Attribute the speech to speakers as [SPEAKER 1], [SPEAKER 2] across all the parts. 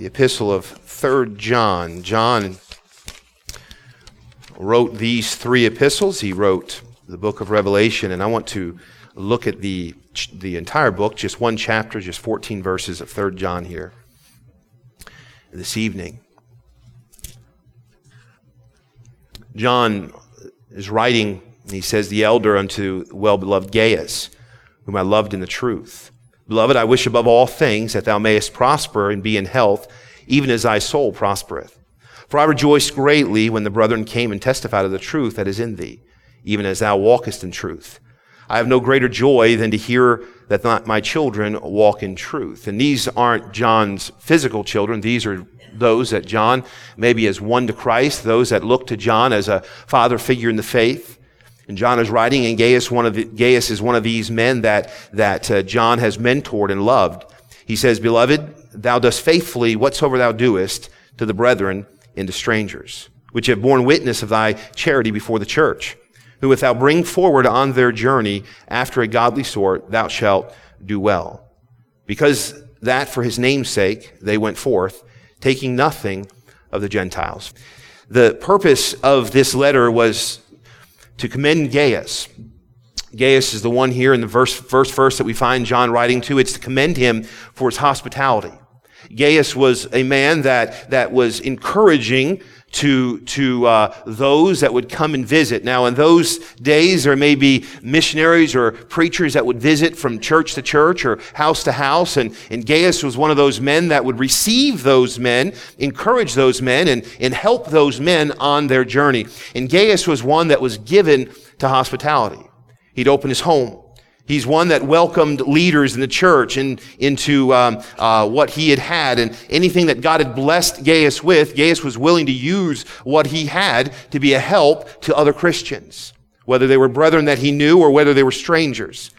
[SPEAKER 1] the epistle of 3rd John. John wrote these three epistles. He wrote the book of Revelation, and I want to look at the, the entire book, just one chapter, just 14 verses of 3rd John here this evening. John is writing, he says, The elder unto well beloved Gaius, whom I loved in the truth. Beloved, I wish above all things that thou mayest prosper and be in health, even as thy soul prospereth. For I rejoiced greatly when the brethren came and testified of the truth that is in thee, even as thou walkest in truth. I have no greater joy than to hear that my children walk in truth. And these aren't John's physical children. These are those that John maybe as won to Christ, those that look to John as a father figure in the faith. And John is writing, and Gaius, one of the, Gaius is one of these men that, that uh, John has mentored and loved. He says, Beloved, thou dost faithfully whatsoever thou doest to the brethren and to strangers, which have borne witness of thy charity before the church, who if thou bring forward on their journey after a godly sort, thou shalt do well. Because that for his name's sake they went forth, taking nothing of the Gentiles. The purpose of this letter was to commend Gaius. Gaius is the one here in the verse, first verse that we find John writing to. It's to commend him for his hospitality. Gaius was a man that, that was encouraging to, to uh, those that would come and visit. Now, in those days, there may be missionaries or preachers that would visit from church to church or house to house, and, and Gaius was one of those men that would receive those men, encourage those men, and, and help those men on their journey. And Gaius was one that was given to hospitality. He'd open his home. He's one that welcomed leaders in the church and into um, uh, what he had had, and anything that God had blessed Gaius with, Gaius was willing to use what he had to be a help to other Christians, whether they were brethren that he knew or whether they were strangers.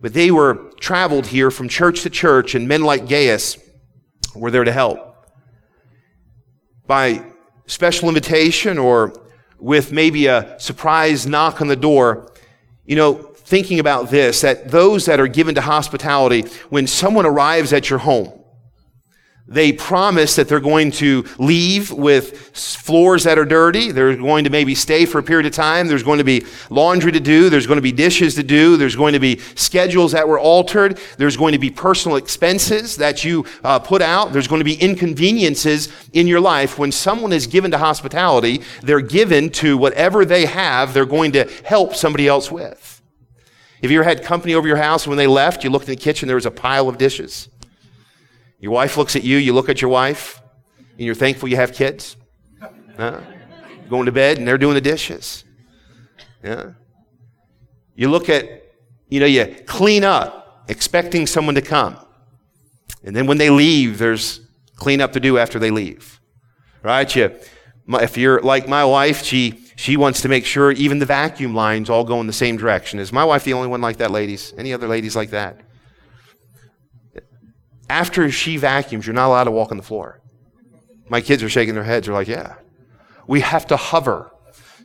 [SPEAKER 1] But they were traveled here from church to church, and men like Gaius were there to help. By special invitation or with maybe a surprise knock on the door, you know, thinking about this that those that are given to hospitality, when someone arrives at your home, they promise that they're going to leave with floors that are dirty. They're going to maybe stay for a period of time. There's going to be laundry to do. There's going to be dishes to do. There's going to be schedules that were altered. There's going to be personal expenses that you uh, put out. There's going to be inconveniences in your life. When someone is given to hospitality, they're given to whatever they have, they're going to help somebody else with. Have you ever had company over your house when they left, you looked in the kitchen, there was a pile of dishes? Your wife looks at you, you look at your wife, and you're thankful you have kids? Going to bed and they're doing the dishes. Yeah. You look at, you know, you clean up, expecting someone to come. And then when they leave, there's clean up to do after they leave. Right? You, if you're like my wife, she she wants to make sure even the vacuum lines all go in the same direction. Is my wife the only one like that, ladies? Any other ladies like that? After she vacuums, you're not allowed to walk on the floor. My kids are shaking their heads. They're like, yeah. We have to hover.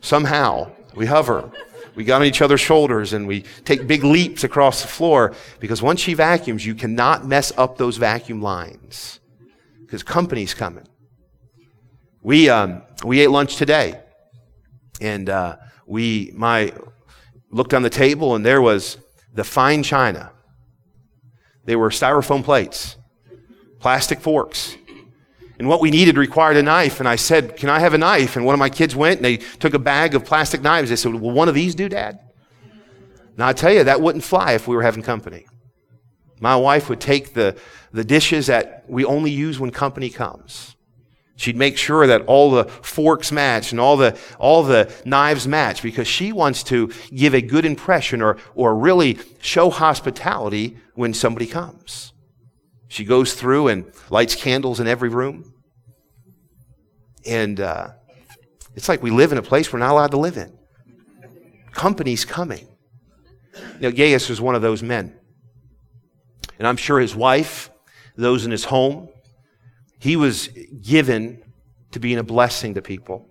[SPEAKER 1] Somehow, we hover. We got on each other's shoulders and we take big leaps across the floor because once she vacuums, you cannot mess up those vacuum lines because company's coming. We, um, we ate lunch today. And uh, we, my, looked on the table and there was the fine china. They were styrofoam plates, plastic forks. And what we needed required a knife. And I said, Can I have a knife? And one of my kids went and they took a bag of plastic knives. They said, Will one of these do, Dad? Now, I tell you, that wouldn't fly if we were having company. My wife would take the, the dishes that we only use when company comes. She'd make sure that all the forks match and all the, all the knives match because she wants to give a good impression or, or really show hospitality when somebody comes. She goes through and lights candles in every room. And uh, it's like we live in a place we're not allowed to live in. Company's coming. Now, Gaius was one of those men. And I'm sure his wife, those in his home, he was given to being a blessing to people.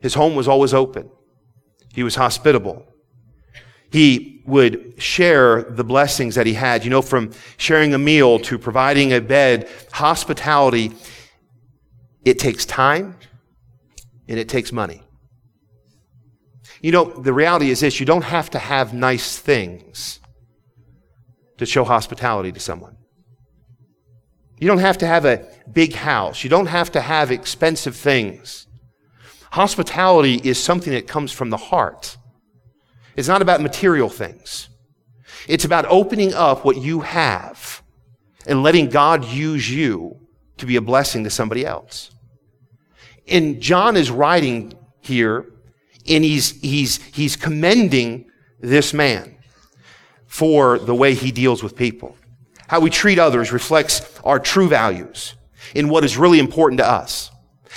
[SPEAKER 1] His home was always open. He was hospitable. He would share the blessings that he had. You know, from sharing a meal to providing a bed, hospitality, it takes time and it takes money. You know, the reality is this you don't have to have nice things to show hospitality to someone. You don't have to have a big house. You don't have to have expensive things. Hospitality is something that comes from the heart. It's not about material things. It's about opening up what you have and letting God use you to be a blessing to somebody else. And John is writing here and he's, he's, he's commending this man for the way he deals with people. How we treat others reflects our true values in what is really important to us.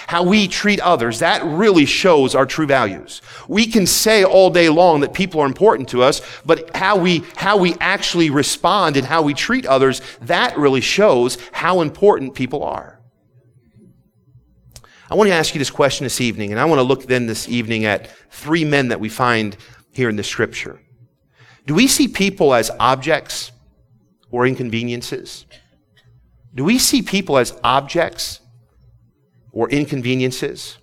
[SPEAKER 1] How we treat others, that really shows our true values. We can say all day long that people are important to us, but how we, how we actually respond and how we treat others, that really shows how important people are. I want to ask you this question this evening, and I want to look then this evening at three men that we find here in the scripture. Do we see people as objects or inconveniences? Do we see people as objects or inconveniences?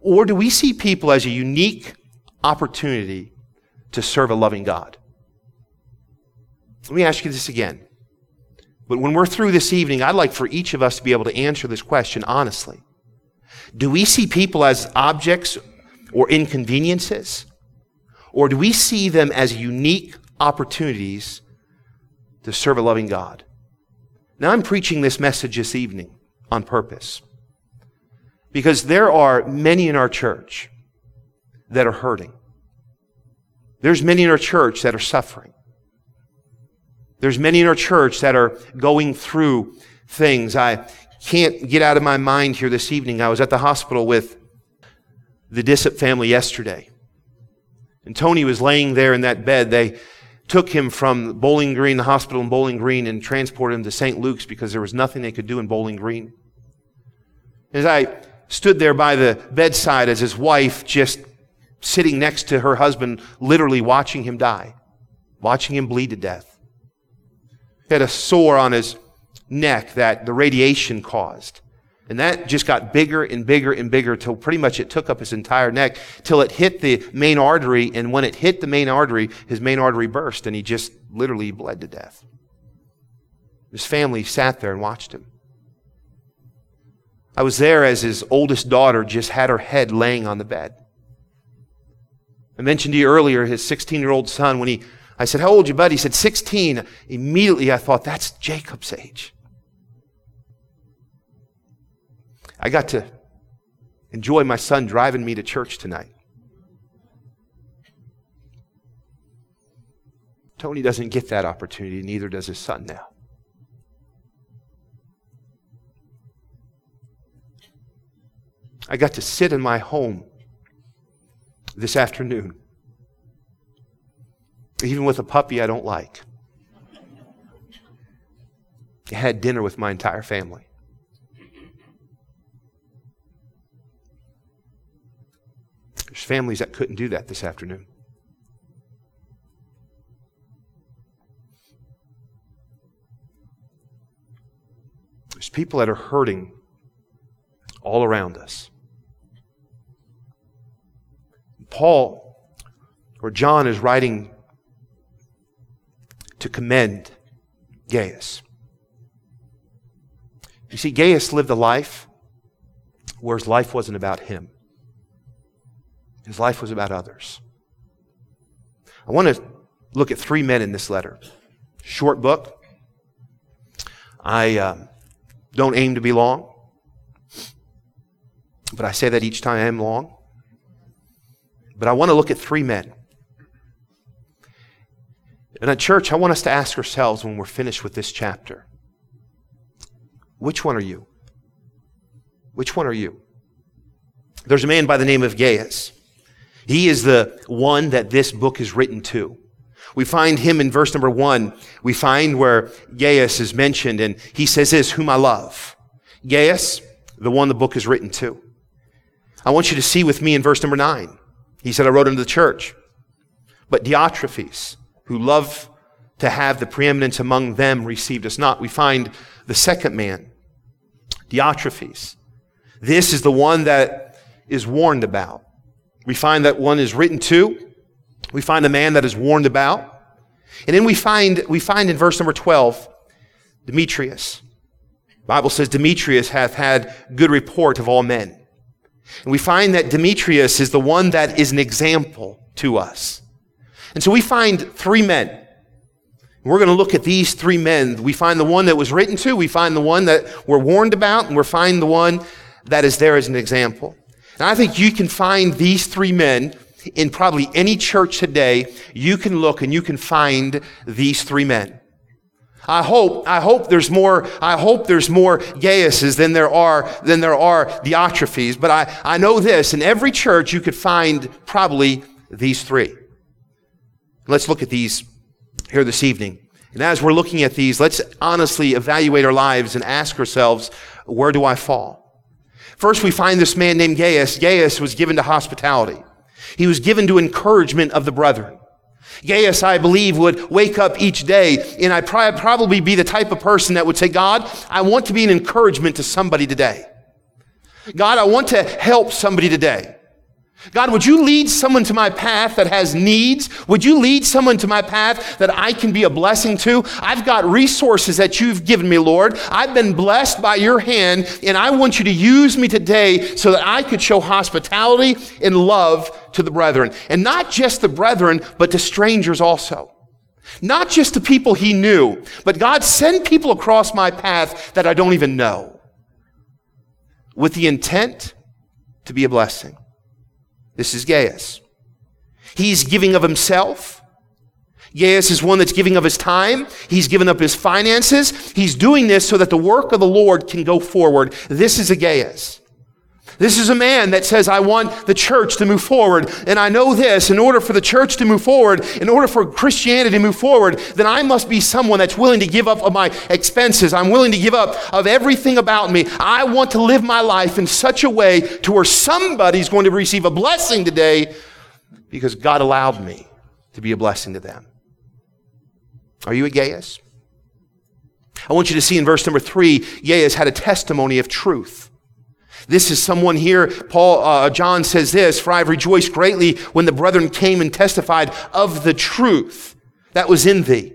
[SPEAKER 1] Or do we see people as a unique opportunity to serve a loving God? Let me ask you this again. But when we're through this evening, I'd like for each of us to be able to answer this question honestly. Do we see people as objects or inconveniences? Or do we see them as unique opportunities to serve a loving God? Now, I'm preaching this message this evening on purpose because there are many in our church that are hurting. There's many in our church that are suffering. There's many in our church that are going through things. I can't get out of my mind here this evening. I was at the hospital with the Dissip family yesterday. And Tony was laying there in that bed. They took him from Bowling Green, the hospital in Bowling Green, and transported him to St. Luke's because there was nothing they could do in Bowling Green. As I stood there by the bedside as his wife just sitting next to her husband, literally watching him die, watching him bleed to death. He had a sore on his neck that the radiation caused. And that just got bigger and bigger and bigger till pretty much it took up his entire neck till it hit the main artery. And when it hit the main artery, his main artery burst and he just literally bled to death. His family sat there and watched him. I was there as his oldest daughter just had her head laying on the bed. I mentioned to you earlier his 16 year old son when he, I said, how old you, bud? He said, 16. Immediately I thought, that's Jacob's age. I got to enjoy my son driving me to church tonight. Tony doesn't get that opportunity, neither does his son now. I got to sit in my home this afternoon, even with a puppy I don't like. I had dinner with my entire family. There's families that couldn't do that this afternoon. There's people that are hurting all around us. Paul or John is writing to commend Gaius. You see, Gaius lived a life where his life wasn't about him. His life was about others. I want to look at three men in this letter. Short book. I uh, don't aim to be long, but I say that each time I am long. But I want to look at three men. And at church, I want us to ask ourselves when we're finished with this chapter which one are you? Which one are you? There's a man by the name of Gaius. He is the one that this book is written to. We find him in verse number one. We find where Gaius is mentioned and he says this, whom I love. Gaius, the one the book is written to. I want you to see with me in verse number nine. He said, I wrote unto the church. But Diotrephes, who loved to have the preeminence among them received us not. We find the second man, Diotrephes. This is the one that is warned about. We find that one is written to. We find a man that is warned about. And then we find, we find in verse number 12, Demetrius. The Bible says Demetrius hath had good report of all men. And we find that Demetrius is the one that is an example to us. And so we find three men. We're going to look at these three men. We find the one that was written to, we find the one that we're warned about, and we find the one that is there as an example. And I think you can find these three men in probably any church today. You can look and you can find these three men. I hope, I hope there's more, I hope there's more Gaiuses than there are, than there are Diotrephes. But I, I know this, in every church you could find probably these three. Let's look at these here this evening. And as we're looking at these, let's honestly evaluate our lives and ask ourselves, where do I fall? First, we find this man named Gaius. Gaius was given to hospitality. He was given to encouragement of the brethren. Gaius, I believe, would wake up each day and I'd probably be the type of person that would say, God, I want to be an encouragement to somebody today. God, I want to help somebody today. God, would you lead someone to my path that has needs? Would you lead someone to my path that I can be a blessing to? I've got resources that you've given me, Lord. I've been blessed by your hand, and I want you to use me today so that I could show hospitality and love to the brethren. And not just the brethren, but to strangers also. Not just to people he knew, but God, send people across my path that I don't even know with the intent to be a blessing. This is Gaius. He's giving of himself. Gaius is one that's giving of his time. He's given up his finances. He's doing this so that the work of the Lord can go forward. This is a Gaius. This is a man that says, I want the church to move forward. And I know this, in order for the church to move forward, in order for Christianity to move forward, then I must be someone that's willing to give up of my expenses. I'm willing to give up of everything about me. I want to live my life in such a way to where somebody's going to receive a blessing today because God allowed me to be a blessing to them. Are you a Gaius? I want you to see in verse number three, Gaius had a testimony of truth. This is someone here, Paul, uh, John says this, for I've rejoiced greatly when the brethren came and testified of the truth that was in thee.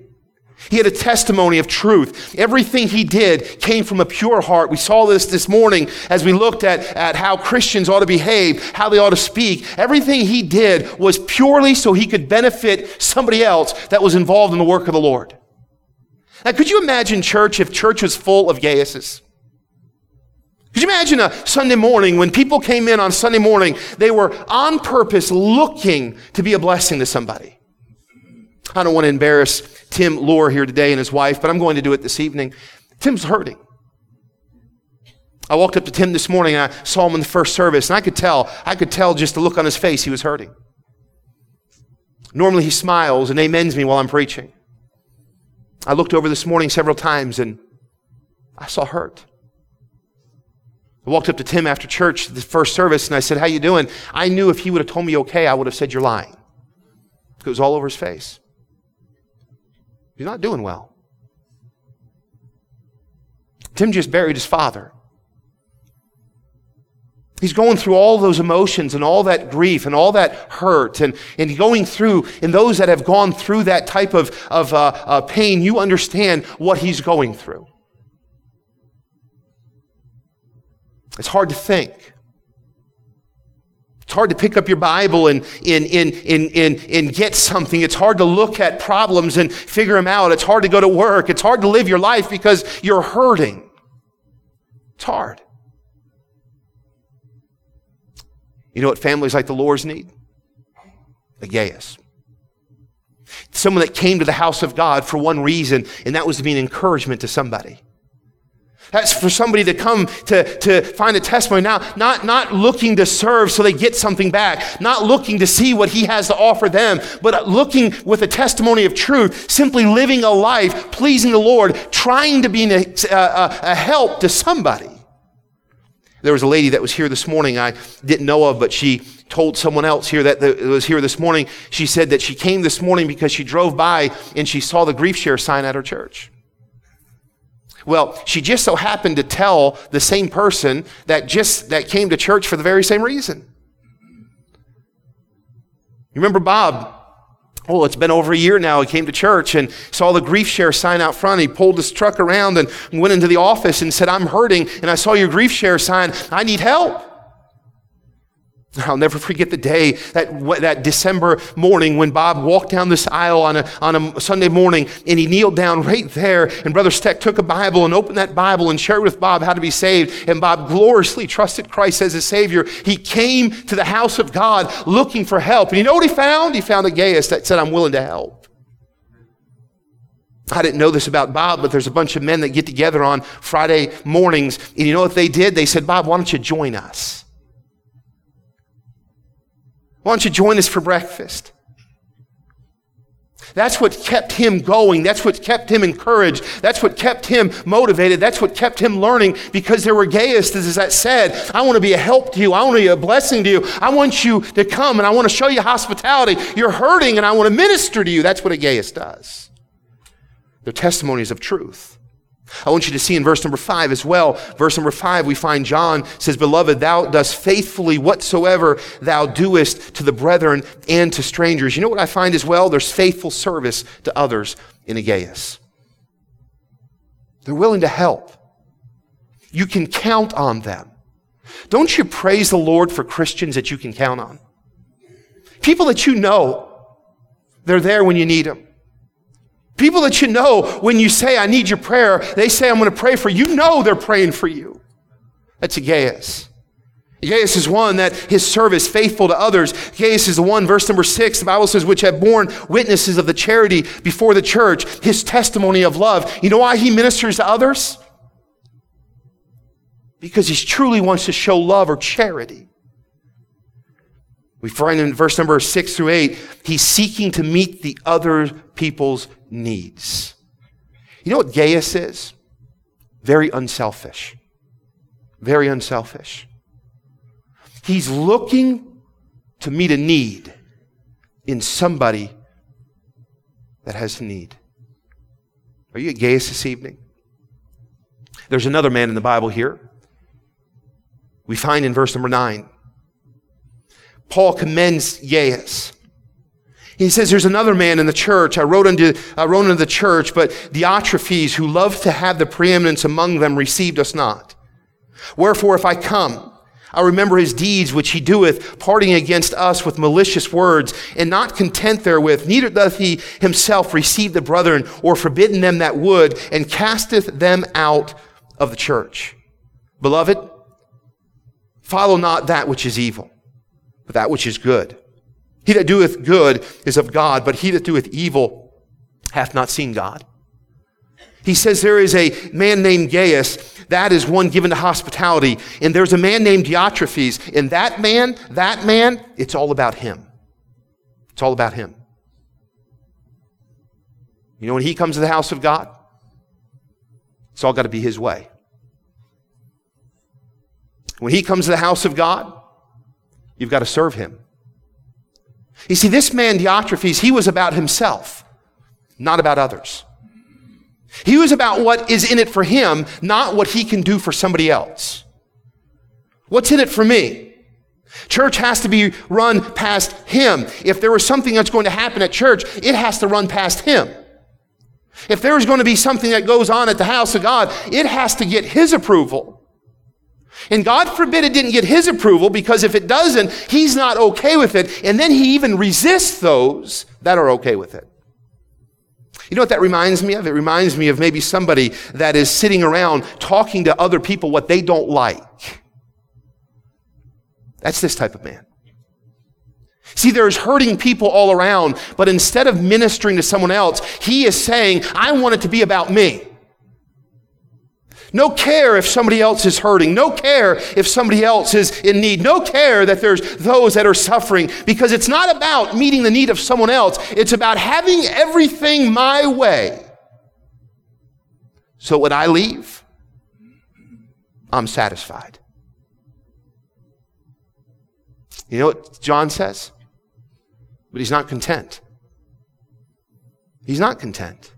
[SPEAKER 1] He had a testimony of truth. Everything he did came from a pure heart. We saw this this morning as we looked at, at how Christians ought to behave, how they ought to speak. Everything he did was purely so he could benefit somebody else that was involved in the work of the Lord. Now, could you imagine church if church was full of Gaiuses? Could you imagine a Sunday morning when people came in on Sunday morning, they were on purpose looking to be a blessing to somebody? I don't want to embarrass Tim Lohr here today and his wife, but I'm going to do it this evening. Tim's hurting. I walked up to Tim this morning and I saw him in the first service, and I could tell, I could tell just the look on his face he was hurting. Normally he smiles and amens me while I'm preaching. I looked over this morning several times and I saw hurt. I walked up to Tim after church, the first service, and I said, How you doing? I knew if he would have told me okay, I would have said, You're lying. It was all over his face. He's not doing well. Tim just buried his father. He's going through all those emotions and all that grief and all that hurt and, and going through, and those that have gone through that type of, of uh, uh, pain, you understand what he's going through. It's hard to think. It's hard to pick up your Bible and, and, and, and, and, and get something. It's hard to look at problems and figure them out. It's hard to go to work. It's hard to live your life because you're hurting. It's hard. You know what families like the Lohr's need? A Gaius. Someone that came to the house of God for one reason, and that was to be an encouragement to somebody. That's for somebody to come to, to find a testimony now, not, not looking to serve so they get something back, not looking to see what he has to offer them, but looking with a testimony of truth, simply living a life pleasing the Lord, trying to be a, a, uh, uh, a help to somebody. There was a lady that was here this morning I didn't know of, but she told someone else here that was here this morning. She said that she came this morning because she drove by and she saw the grief share sign at her church. Well, she just so happened to tell the same person that just that came to church for the very same reason. You remember Bob? Oh, it's been over a year now. He came to church and saw the grief share sign out front. He pulled his truck around and went into the office and said, I'm hurting and I saw your grief share sign. I need help. I'll never forget the day, that, that December morning when Bob walked down this aisle on a, on a Sunday morning and he kneeled down right there. And Brother Steck took a Bible and opened that Bible and shared with Bob how to be saved. And Bob gloriously trusted Christ as his Savior. He came to the house of God looking for help. And you know what he found? He found a Gaius that said, I'm willing to help. I didn't know this about Bob, but there's a bunch of men that get together on Friday mornings. And you know what they did? They said, Bob, why don't you join us? Why don't you join us for breakfast? That's what kept him going. That's what kept him encouraged. That's what kept him motivated. That's what kept him learning because there were Gaiuses that said, I want to be a help to you. I want to be a blessing to you. I want you to come and I want to show you hospitality. You're hurting and I want to minister to you. That's what a Gaius does. They're testimonies of truth. I want you to see in verse number five as well. Verse number five, we find John says, Beloved, thou dost faithfully whatsoever thou doest to the brethren and to strangers. You know what I find as well? There's faithful service to others in Gaius. They're willing to help. You can count on them. Don't you praise the Lord for Christians that you can count on? People that you know, they're there when you need them. People that you know, when you say, I need your prayer, they say, I'm going to pray for you. You know they're praying for you. That's Gaius. Gaius is one that his service faithful to others. Gaius is the one, verse number six, the Bible says, which have borne witnesses of the charity before the church, his testimony of love. You know why he ministers to others? Because he truly wants to show love or charity. We find in verse number six through eight, he's seeking to meet the other people's needs. You know what Gaius is? Very unselfish. Very unselfish. He's looking to meet a need in somebody that has a need. Are you a Gaius this evening? There's another man in the Bible here. We find in verse number nine. Paul commends Gaius. He says, There's another man in the church. I wrote unto, I wrote unto the church, but Diotrephes, who loved to have the preeminence among them, received us not. Wherefore, if I come, I remember his deeds which he doeth, parting against us with malicious words, and not content therewith, neither doth he himself receive the brethren, or forbidden them that would, and casteth them out of the church. Beloved, follow not that which is evil but that which is good. He that doeth good is of God, but he that doeth evil hath not seen God. He says there is a man named Gaius, that is one given to hospitality, and there's a man named Diotrephes, and that man, that man, it's all about him. It's all about him. You know, when he comes to the house of God, it's all got to be his way. When he comes to the house of God, You've got to serve him. You see, this man, Diotrephes, he was about himself, not about others. He was about what is in it for him, not what he can do for somebody else. What's in it for me? Church has to be run past him. If there was something that's going to happen at church, it has to run past him. If there's going to be something that goes on at the house of God, it has to get his approval. And God forbid it didn't get his approval because if it doesn't, he's not okay with it. And then he even resists those that are okay with it. You know what that reminds me of? It reminds me of maybe somebody that is sitting around talking to other people what they don't like. That's this type of man. See, there's hurting people all around, but instead of ministering to someone else, he is saying, I want it to be about me. No care if somebody else is hurting. No care if somebody else is in need. No care that there's those that are suffering because it's not about meeting the need of someone else. It's about having everything my way. So when I leave, I'm satisfied. You know what John says? But he's not content. He's not content.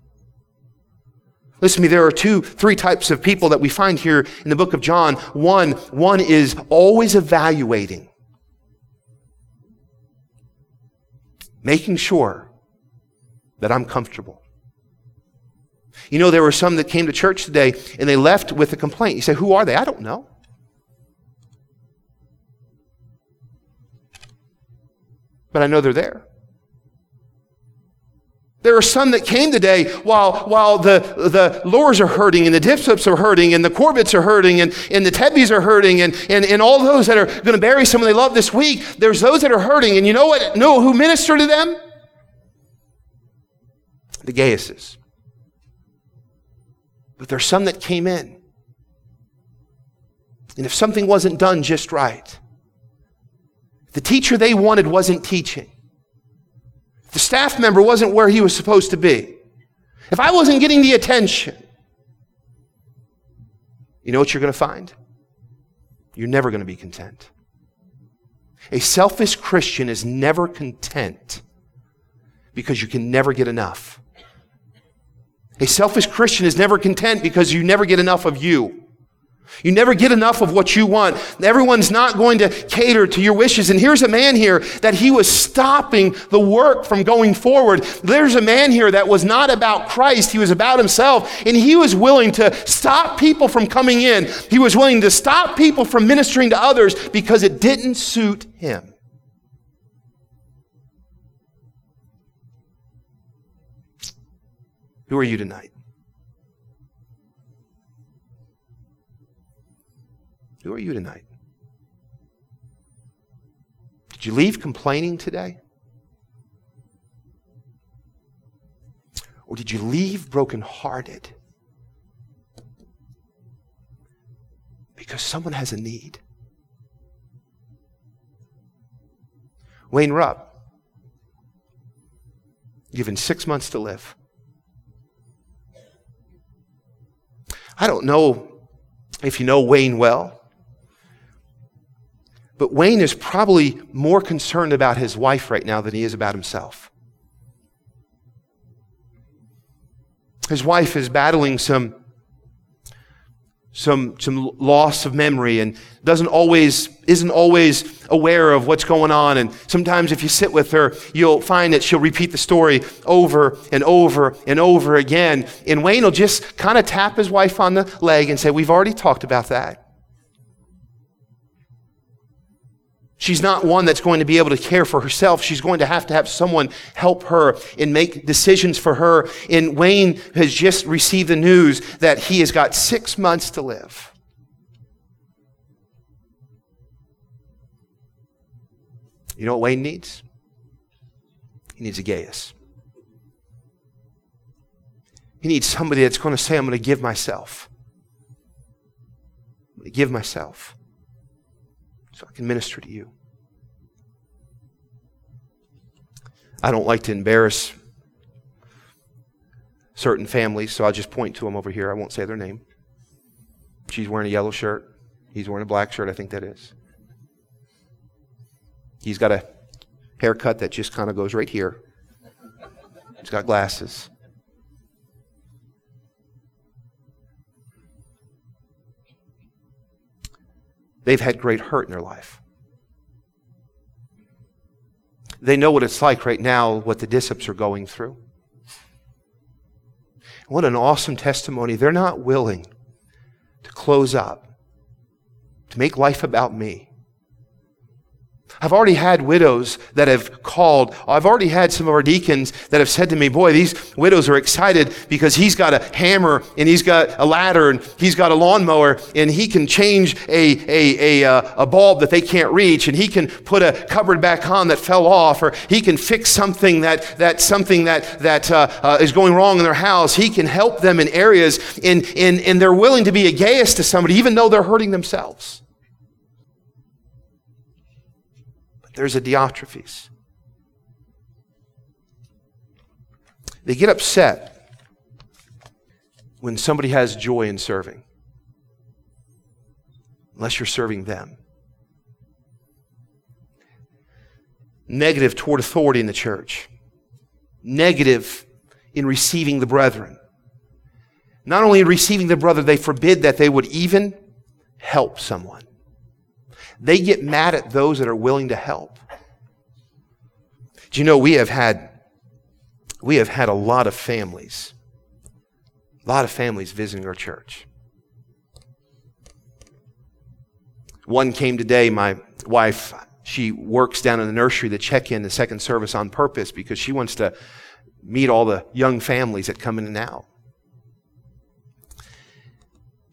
[SPEAKER 1] Listen to me, there are two, three types of people that we find here in the book of John. One, one is always evaluating, making sure that I'm comfortable. You know, there were some that came to church today and they left with a complaint. You say, Who are they? I don't know. But I know they're there. There are some that came today while, while the, the Lohrs are hurting and the dipsips are hurting and the Corbett's are hurting and, and the Tebbies are hurting and, and, and all those that are going to bury someone they love this week. There's those that are hurting. And you know what? Know who ministered to them? The Gaiuses. But there's some that came in. And if something wasn't done just right, the teacher they wanted wasn't teaching the staff member wasn't where he was supposed to be, if I wasn't getting the attention, you know what you're going to find? You're never going to be content. A selfish Christian is never content because you can never get enough. A selfish Christian is never content because you never get enough of you. You never get enough of what you want. Everyone's not going to cater to your wishes. And here's a man here that he was stopping the work from going forward. There's a man here that was not about Christ, he was about himself. And he was willing to stop people from coming in. He was willing to stop people from ministering to others because it didn't suit him. Who are you tonight? Who are you tonight? Did you leave complaining today? Or did you leave brokenhearted? Because someone has a need. Wayne Rupp, given six months to live. I don't know if you know Wayne well. But Wayne is probably more concerned about his wife right now than he is about himself. His wife is battling some, some, some loss of memory and doesn't always, isn't always aware of what's going on. And sometimes if you sit with her, you'll find that she'll repeat the story over and over and over again. And Wayne will just kind of tap his wife on the leg and say, We've already talked about that. She's not one that's going to be able to care for herself. She's going to have to have someone help her and make decisions for her. And Wayne has just received the news that he has got six months to live. You know what Wayne needs? He needs a Gaius. He needs somebody that's going to say, I'm going to give myself. I'm going to give myself so I can minister to you. I don't like to embarrass certain families, so I'll just point to them over here. I won't say their name. She's wearing a yellow shirt. He's wearing a black shirt, I think that is. He's got a haircut that just kind of goes right here. He's got glasses. They've had great hurt in their life. They know what it's like right now, what the Discips are going through. What an awesome testimony. They're not willing to close up, to make life about me. I've already had widows that have called. I've already had some of our deacons that have said to me, Boy, these widows are excited because he's got a hammer and he's got a ladder and he's got a lawnmower and he can change a, a, a, uh, a bulb that they can't reach and he can put a cupboard back on that fell off or he can fix something that, that, something that, that uh, uh, is going wrong in their house. He can help them in areas and, and, and they're willing to be a Gaius to somebody even though they're hurting themselves. There's a Diotrephes. They get upset when somebody has joy in serving, unless you're serving them. negative toward authority in the church, negative in receiving the brethren. Not only in receiving the brother, they forbid that they would even help someone. They get mad at those that are willing to help. Do you know we have had we have had a lot of families, a lot of families visiting our church. One came today, my wife, she works down in the nursery to check in the second service on purpose because she wants to meet all the young families that come in and out.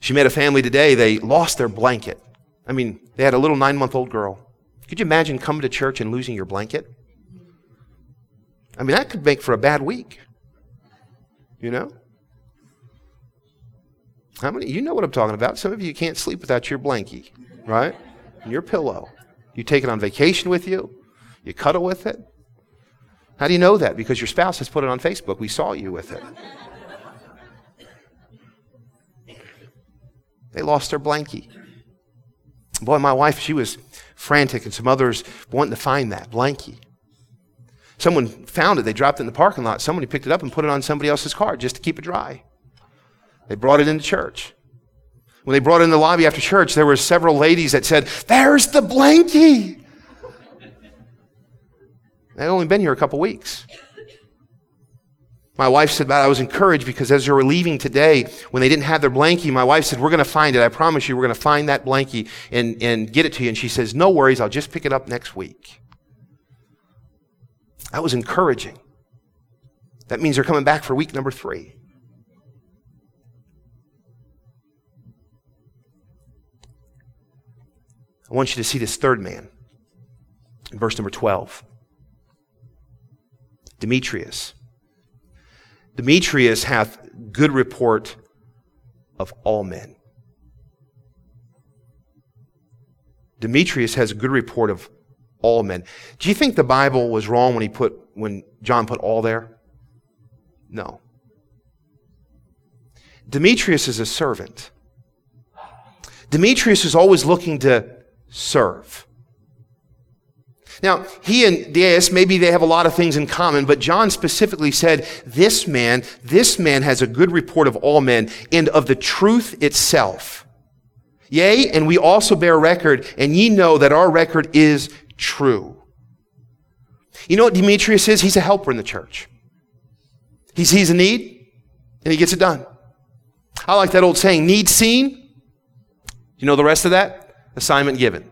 [SPEAKER 1] She met a family today, they lost their blanket. I mean, they had a little nine month old girl. Could you imagine coming to church and losing your blanket? I mean, that could make for a bad week. You know? How many, you know what I'm talking about. Some of you can't sleep without your blankie right? And your pillow. You take it on vacation with you. You cuddle with it. How do you know that? Because your spouse has put it on Facebook. We saw you with it. They lost their blankie. Boy, my wife, she was frantic, and some others wanting to find that blankie. Someone found it. They dropped it in the parking lot. Somebody picked it up and put it on somebody else's car just to keep it dry. They brought it into church. When they brought it in the lobby after church, there were several ladies that said, There's the blankie. They'd only been here a couple weeks. My wife said, "But I was encouraged because as they were leaving today, when they didn't have their blankie, my wife said, We're going to find it. I promise you, we're going to find that blankie and, and get it to you. And she says, No worries, I'll just pick it up next week. That was encouraging. That means they're coming back for week number three. I want you to see this third man in verse number 12 Demetrius. Demetrius hath good report of all men. Demetrius has a good report of all men. Do you think the Bible was wrong when he put when John put all there? No. Demetrius is a servant. Demetrius is always looking to serve. Now, he and Gaius, maybe they have a lot of things in common, but John specifically said, this man, this man has a good report of all men and of the truth itself. Yea, and we also bear record, and ye know that our record is true. You know what Demetrius is? He's a helper in the church. He sees a need, and he gets it done. I like that old saying, need seen. You know the rest of that? assignment given.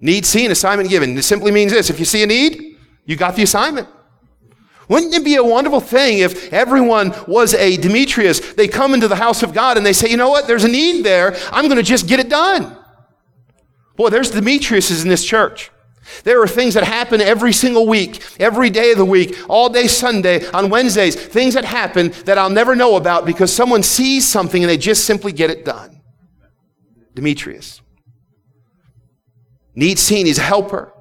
[SPEAKER 1] Need seen, assignment given. This simply means this if you see a need, you got the assignment. Wouldn't it be a wonderful thing if everyone was a Demetrius? They come into the house of God and they say, you know what, there's a need there. I'm going to just get it done. Boy, there's Demetriuses in this church. There are things that happen every single week, every day of the week, all day Sunday, on Wednesdays, things that happen that I'll never know about because someone sees something and they just simply get it done. Demetrius needs seen. He's a helper.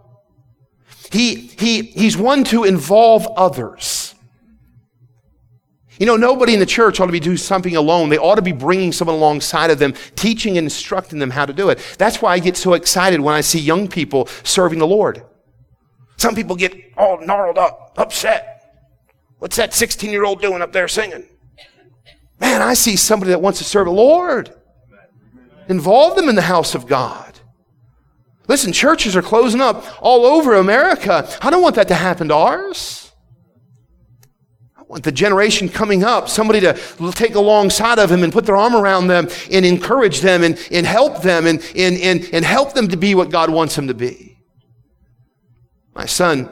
[SPEAKER 1] He, he, he's one to involve others. You know, nobody in the church ought to be doing something alone. They ought to be bringing someone alongside of them, teaching and instructing them how to do it. That's why I get so excited when I see young people serving the Lord. Some people get all gnarled up, upset. What's that 16 year old doing up there singing? Man, I see somebody that wants to serve the Lord. Involve them in the house of God. Listen, churches are closing up all over America. I don't want that to happen to ours. I want the generation coming up, somebody to take alongside of them and put their arm around them and encourage them and, and help them and, and, and, and help them to be what God wants them to be. My son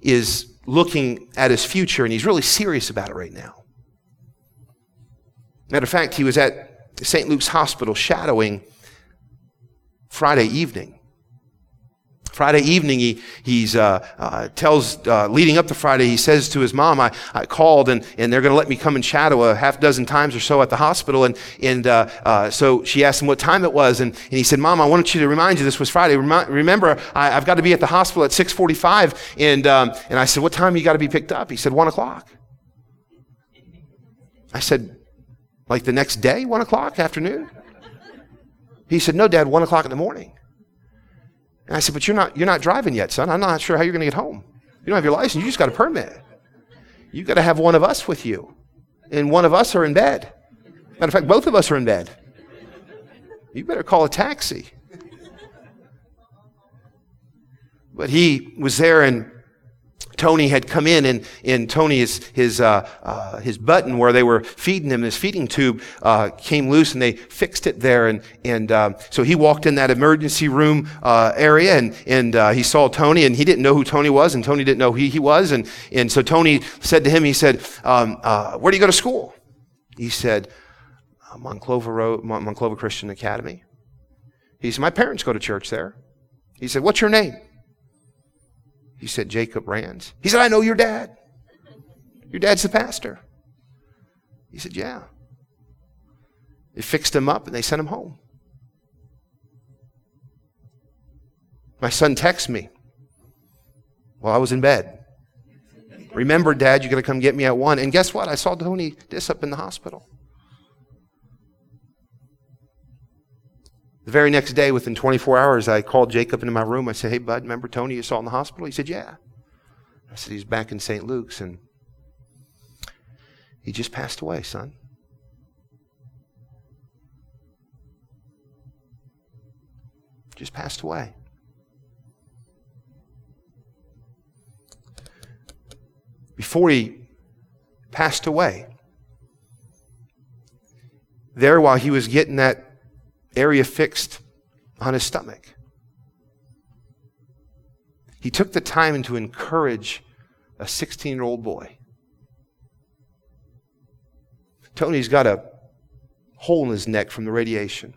[SPEAKER 1] is looking at his future and he's really serious about it right now. Matter of fact, he was at St. Luke's Hospital shadowing Friday evening. Friday evening, he he's, uh, uh, tells, uh, leading up to Friday, he says to his mom, I, I called and, and they're going to let me come and shadow a half dozen times or so at the hospital. And, and uh, uh, so she asked him what time it was. And, and he said, Mom, I wanted you to remind you this was Friday. Remi- remember, I, have got to be at the hospital at 645. And, um, and I said, what time you got to be picked up? He said, 1 o'clock. I said, like the next day, 1 o'clock, afternoon? He said, No, Dad, one o'clock in the morning. And I said, But you're not, you're not driving yet, son. I'm not sure how you're going to get home. You don't have your license. You just got a permit. You got to have one of us with you. And one of us are in bed. Matter of fact, both of us are in bed. You better call a taxi. But he was there and Tony had come in and, and Tony's his, uh, uh, his button where they were feeding him, his feeding tube, uh, came loose and they fixed it there. And, and, um, so he walked in that emergency room, uh, area and, and, uh, he saw Tony and he didn't know who Tony was and Tony didn't know who he was. And, and so Tony said to him, he said, um, uh, where do you go to school? He said, Monclova Road, Monclova Christian Academy. He said, my parents go to church there. He said, what's your name? He said, Jacob Rands. He said, I know your dad. Your dad's the pastor. He said, Yeah. They fixed him up and they sent him home. My son texts me while I was in bed. Remember, Dad, you got to come get me at one. And guess what? I saw Tony up in the hospital. The very next day, within 24 hours, I called Jacob into my room. I said, Hey, bud, remember Tony you saw in the hospital? He said, Yeah. I said, He's back in St. Luke's and he just passed away, son. Just passed away. Before he passed away, there while he was getting that area fixed on his stomach. He took the time to encourage a 16 year old boy. Tony's got a hole in his neck from the radiation.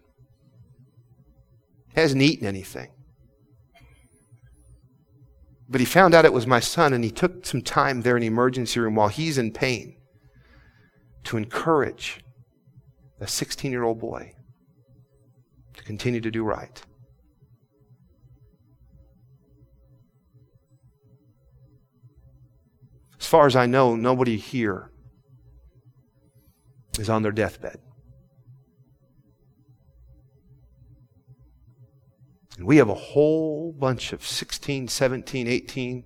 [SPEAKER 1] Hasn't eaten anything. But he found out it was my son, and he took some time there in the emergency room while he's in pain to encourage a 16 year old boy to continue to do right. As far as I know, nobody here is on their deathbed. And we have a whole bunch of 16, 17, 18.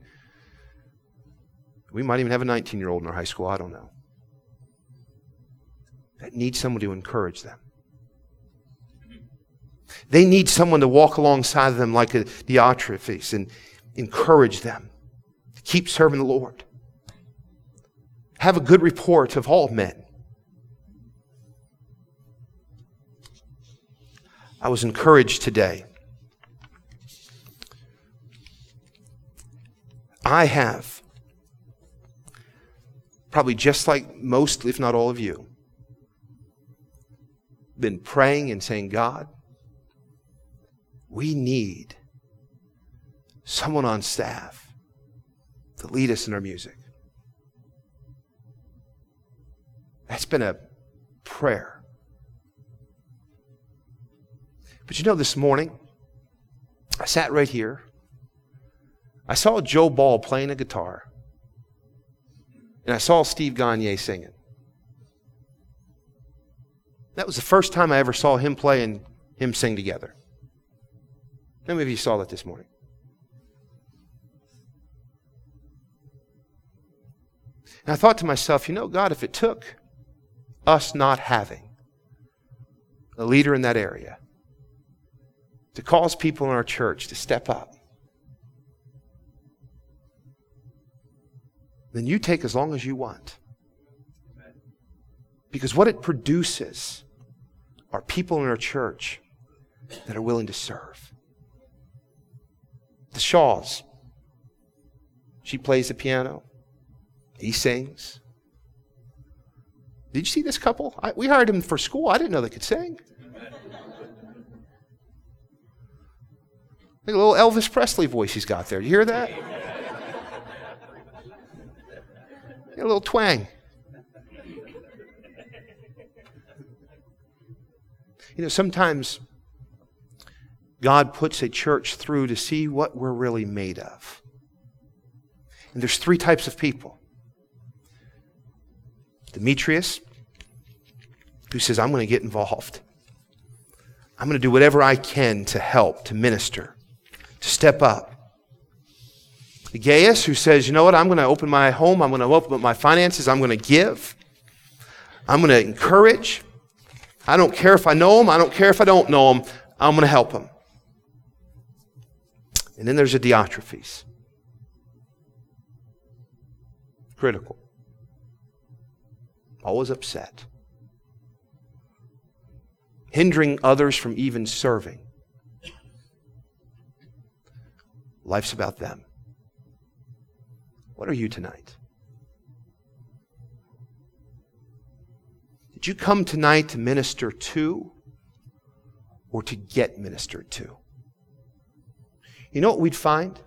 [SPEAKER 1] We might even have a 19 year old in our high school, I don't know. That needs someone to encourage them. They need someone to walk alongside of them like a Diotrephes and encourage them to keep serving the Lord. Have a good report of all men. I was encouraged today. I have, probably just like most, if not all of you, been praying and saying, God, we need someone on staff to lead us in our music. That's been a prayer. But you know, this morning, I sat right here. I saw Joe Ball playing a guitar. And I saw Steve Gagne singing. That was the first time I ever saw him play and him sing together. How many of you saw that this morning? And I thought to myself, you know, God, if it took us not having a leader in that area to cause people in our church to step up, then you take as long as you want. Because what it produces are people in our church that are willing to serve the Shaws. She plays the piano. He sings. Did you see this couple? I, we hired them for school. I didn't know they could sing. Like a little Elvis Presley voice he's got there. You hear that? a little twang. You know, sometimes God puts a church through to see what we're really made of. And there's three types of people Demetrius, who says, I'm going to get involved. I'm going to do whatever I can to help, to minister, to step up. Gaius who says, you know what, I'm going to open my home, I'm going to open up my finances, I'm going to give, I'm going to encourage. I don't care if I know them, I don't care if I don't know them, I'm going to help them. And then there's a Diotrephes. Critical. Always upset. Hindering others from even serving. Life's about them. What are you tonight? Did you come tonight to minister to or to get ministered to? You know what we'd find?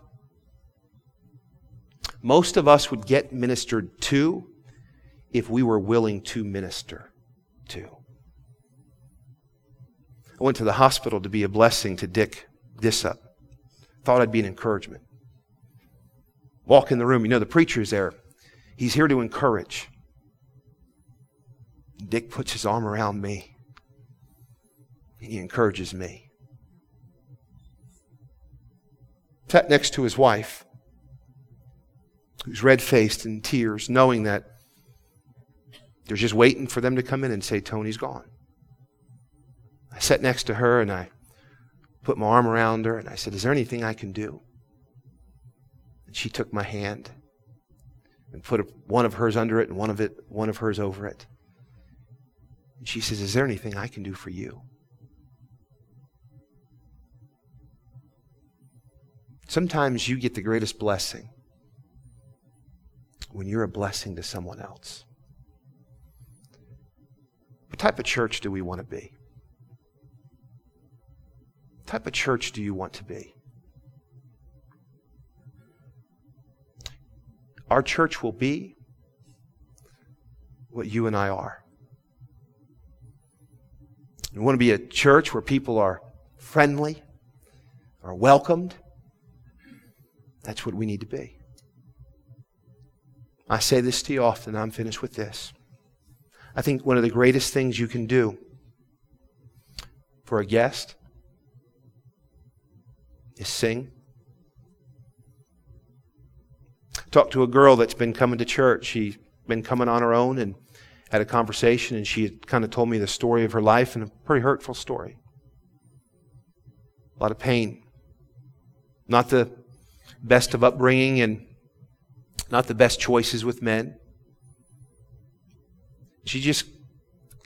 [SPEAKER 1] Most of us would get ministered to if we were willing to minister to. I went to the hospital to be a blessing to Dick Disup. Thought I'd be an encouragement. Walk in the room, you know, the preacher's there. He's here to encourage. Dick puts his arm around me. And he encourages me. Sat next to his wife, who's red faced in tears, knowing that they're just waiting for them to come in and say, Tony's gone. I sat next to her and I put my arm around her and I said, Is there anything I can do? And she took my hand and put one of hers under it and one of it, one of hers over it. And she says, Is there anything I can do for you? Sometimes you get the greatest blessing when you're a blessing to someone else. What type of church do we want to be? What type of church do you want to be? Our church will be what you and I are. We want to be a church where people are friendly, are welcomed. That's what we need to be. I say this to you often. I'm finished with this. I think one of the greatest things you can do for a guest is sing. Talked to a girl that's been coming to church. She's been coming on her own and had a conversation, and she had kind of told me the story of her life and a pretty hurtful story. A lot of pain. Not the best of upbringing and not the best choices with men. She just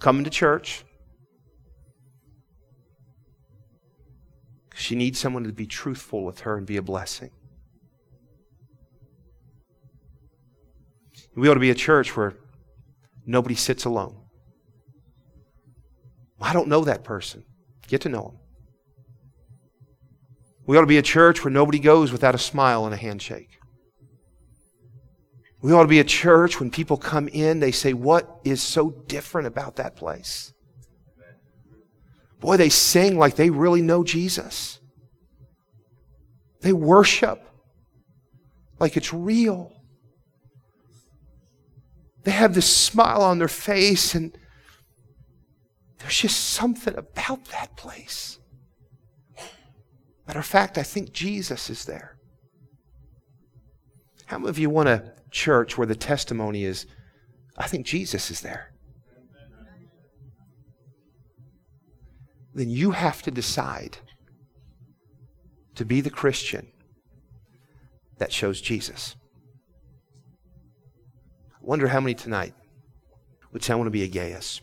[SPEAKER 1] coming to church. She needs someone to be truthful with her and be a blessing. We ought to be a church where nobody sits alone. I don't know that person. Get to know him. We ought to be a church where nobody goes without a smile and a handshake. We ought to be a church when people come in, they say, What is so different about that place? Boy, they sing like they really know Jesus. They worship like it's real. They have this smile on their face, and there's just something about that place. Matter of fact, I think Jesus is there. How many of you want a church where the testimony is, I think Jesus is there? Then you have to decide to be the Christian that shows Jesus. I wonder how many tonight would say, I want to be a Gaius.